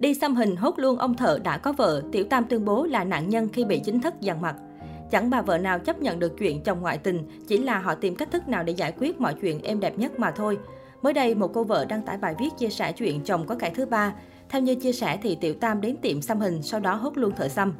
Đi xăm hình hốt luôn ông thợ đã có vợ, Tiểu Tam tuyên bố là nạn nhân khi bị chính thức dằn mặt. Chẳng bà vợ nào chấp nhận được chuyện chồng ngoại tình, chỉ là họ tìm cách thức nào để giải quyết mọi chuyện êm đẹp nhất mà thôi. Mới đây, một cô vợ đăng tải bài viết chia sẻ chuyện chồng có kẻ thứ ba. Theo như chia sẻ thì Tiểu Tam đến tiệm xăm hình, sau đó hốt luôn thợ xăm.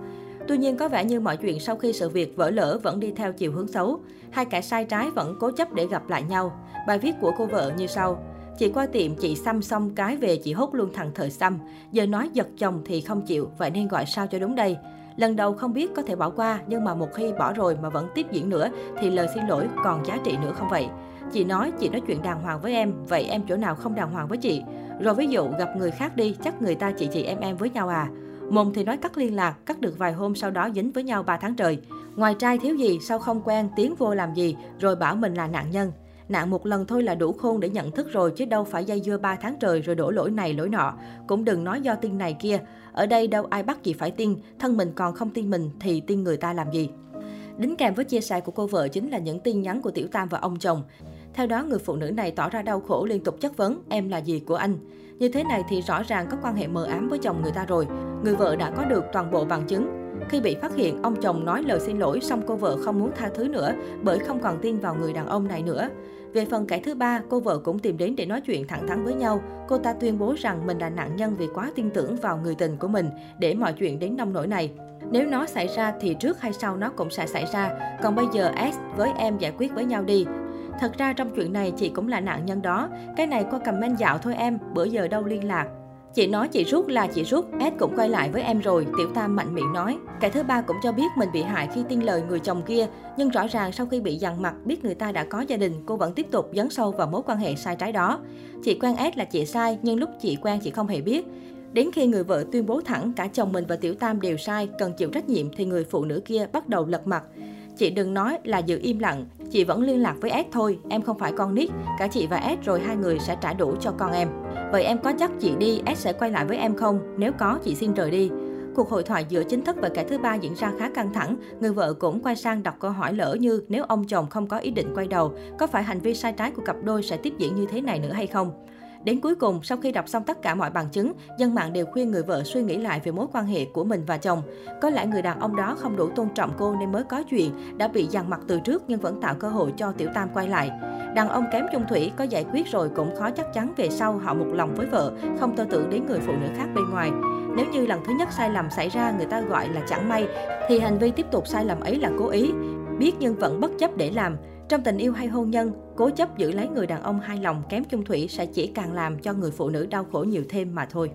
Tuy nhiên có vẻ như mọi chuyện sau khi sự việc vỡ lỡ vẫn đi theo chiều hướng xấu. Hai kẻ sai trái vẫn cố chấp để gặp lại nhau. Bài viết của cô vợ như sau. Chị qua tiệm chị xăm xong cái về chị hốt luôn thằng thợ xăm. Giờ nói giật chồng thì không chịu, vậy nên gọi sao cho đúng đây. Lần đầu không biết có thể bỏ qua, nhưng mà một khi bỏ rồi mà vẫn tiếp diễn nữa thì lời xin lỗi còn giá trị nữa không vậy? Chị nói chị nói chuyện đàng hoàng với em, vậy em chỗ nào không đàng hoàng với chị? Rồi ví dụ gặp người khác đi, chắc người ta chị chị em em với nhau à? Mồm thì nói cắt liên lạc, cắt được vài hôm sau đó dính với nhau 3 tháng trời. Ngoài trai thiếu gì, sao không quen, tiếng vô làm gì, rồi bảo mình là nạn nhân. Nạn một lần thôi là đủ khôn để nhận thức rồi chứ đâu phải dây dưa 3 tháng trời rồi đổ lỗi này lỗi nọ. Cũng đừng nói do tin này kia. Ở đây đâu ai bắt chị phải tin, thân mình còn không tin mình thì tin người ta làm gì. Đính kèm với chia sẻ của cô vợ chính là những tin nhắn của Tiểu Tam và ông chồng. Theo đó, người phụ nữ này tỏ ra đau khổ liên tục chất vấn em là gì của anh. Như thế này thì rõ ràng có quan hệ mờ ám với chồng người ta rồi. Người vợ đã có được toàn bộ bằng chứng. Khi bị phát hiện, ông chồng nói lời xin lỗi xong cô vợ không muốn tha thứ nữa bởi không còn tin vào người đàn ông này nữa. Về phần kẻ thứ ba, cô vợ cũng tìm đến để nói chuyện thẳng thắn với nhau. Cô ta tuyên bố rằng mình là nạn nhân vì quá tin tưởng vào người tình của mình để mọi chuyện đến nông nỗi này. Nếu nó xảy ra thì trước hay sau nó cũng sẽ xảy ra. Còn bây giờ S với em giải quyết với nhau đi. Thật ra trong chuyện này chị cũng là nạn nhân đó. Cái này qua comment dạo thôi em, bữa giờ đâu liên lạc. Chị nói chị rút là chị rút, S cũng quay lại với em rồi, Tiểu Tam mạnh miệng nói. Kẻ thứ ba cũng cho biết mình bị hại khi tin lời người chồng kia, nhưng rõ ràng sau khi bị dằn mặt biết người ta đã có gia đình, cô vẫn tiếp tục dấn sâu vào mối quan hệ sai trái đó. Chị quen S là chị sai, nhưng lúc chị quen chị không hề biết. Đến khi người vợ tuyên bố thẳng cả chồng mình và Tiểu Tam đều sai, cần chịu trách nhiệm thì người phụ nữ kia bắt đầu lật mặt. Chị đừng nói là giữ im lặng, chị vẫn liên lạc với S thôi, em không phải con nít, cả chị và S rồi hai người sẽ trả đủ cho con em. Vậy em có chắc chị đi, S sẽ quay lại với em không? Nếu có, chị xin rời đi. Cuộc hội thoại giữa chính thức và kẻ thứ ba diễn ra khá căng thẳng. Người vợ cũng quay sang đọc câu hỏi lỡ như nếu ông chồng không có ý định quay đầu, có phải hành vi sai trái của cặp đôi sẽ tiếp diễn như thế này nữa hay không? Đến cuối cùng, sau khi đọc xong tất cả mọi bằng chứng, dân mạng đều khuyên người vợ suy nghĩ lại về mối quan hệ của mình và chồng. Có lẽ người đàn ông đó không đủ tôn trọng cô nên mới có chuyện, đã bị dằn mặt từ trước nhưng vẫn tạo cơ hội cho Tiểu Tam quay lại. Đàn ông kém chung thủy có giải quyết rồi cũng khó chắc chắn về sau họ một lòng với vợ, không tư tưởng đến người phụ nữ khác bên ngoài. Nếu như lần thứ nhất sai lầm xảy ra người ta gọi là chẳng may, thì hành vi tiếp tục sai lầm ấy là cố ý. Biết nhưng vẫn bất chấp để làm. Trong tình yêu hay hôn nhân, cố chấp giữ lấy người đàn ông hai lòng kém chung thủy sẽ chỉ càng làm cho người phụ nữ đau khổ nhiều thêm mà thôi.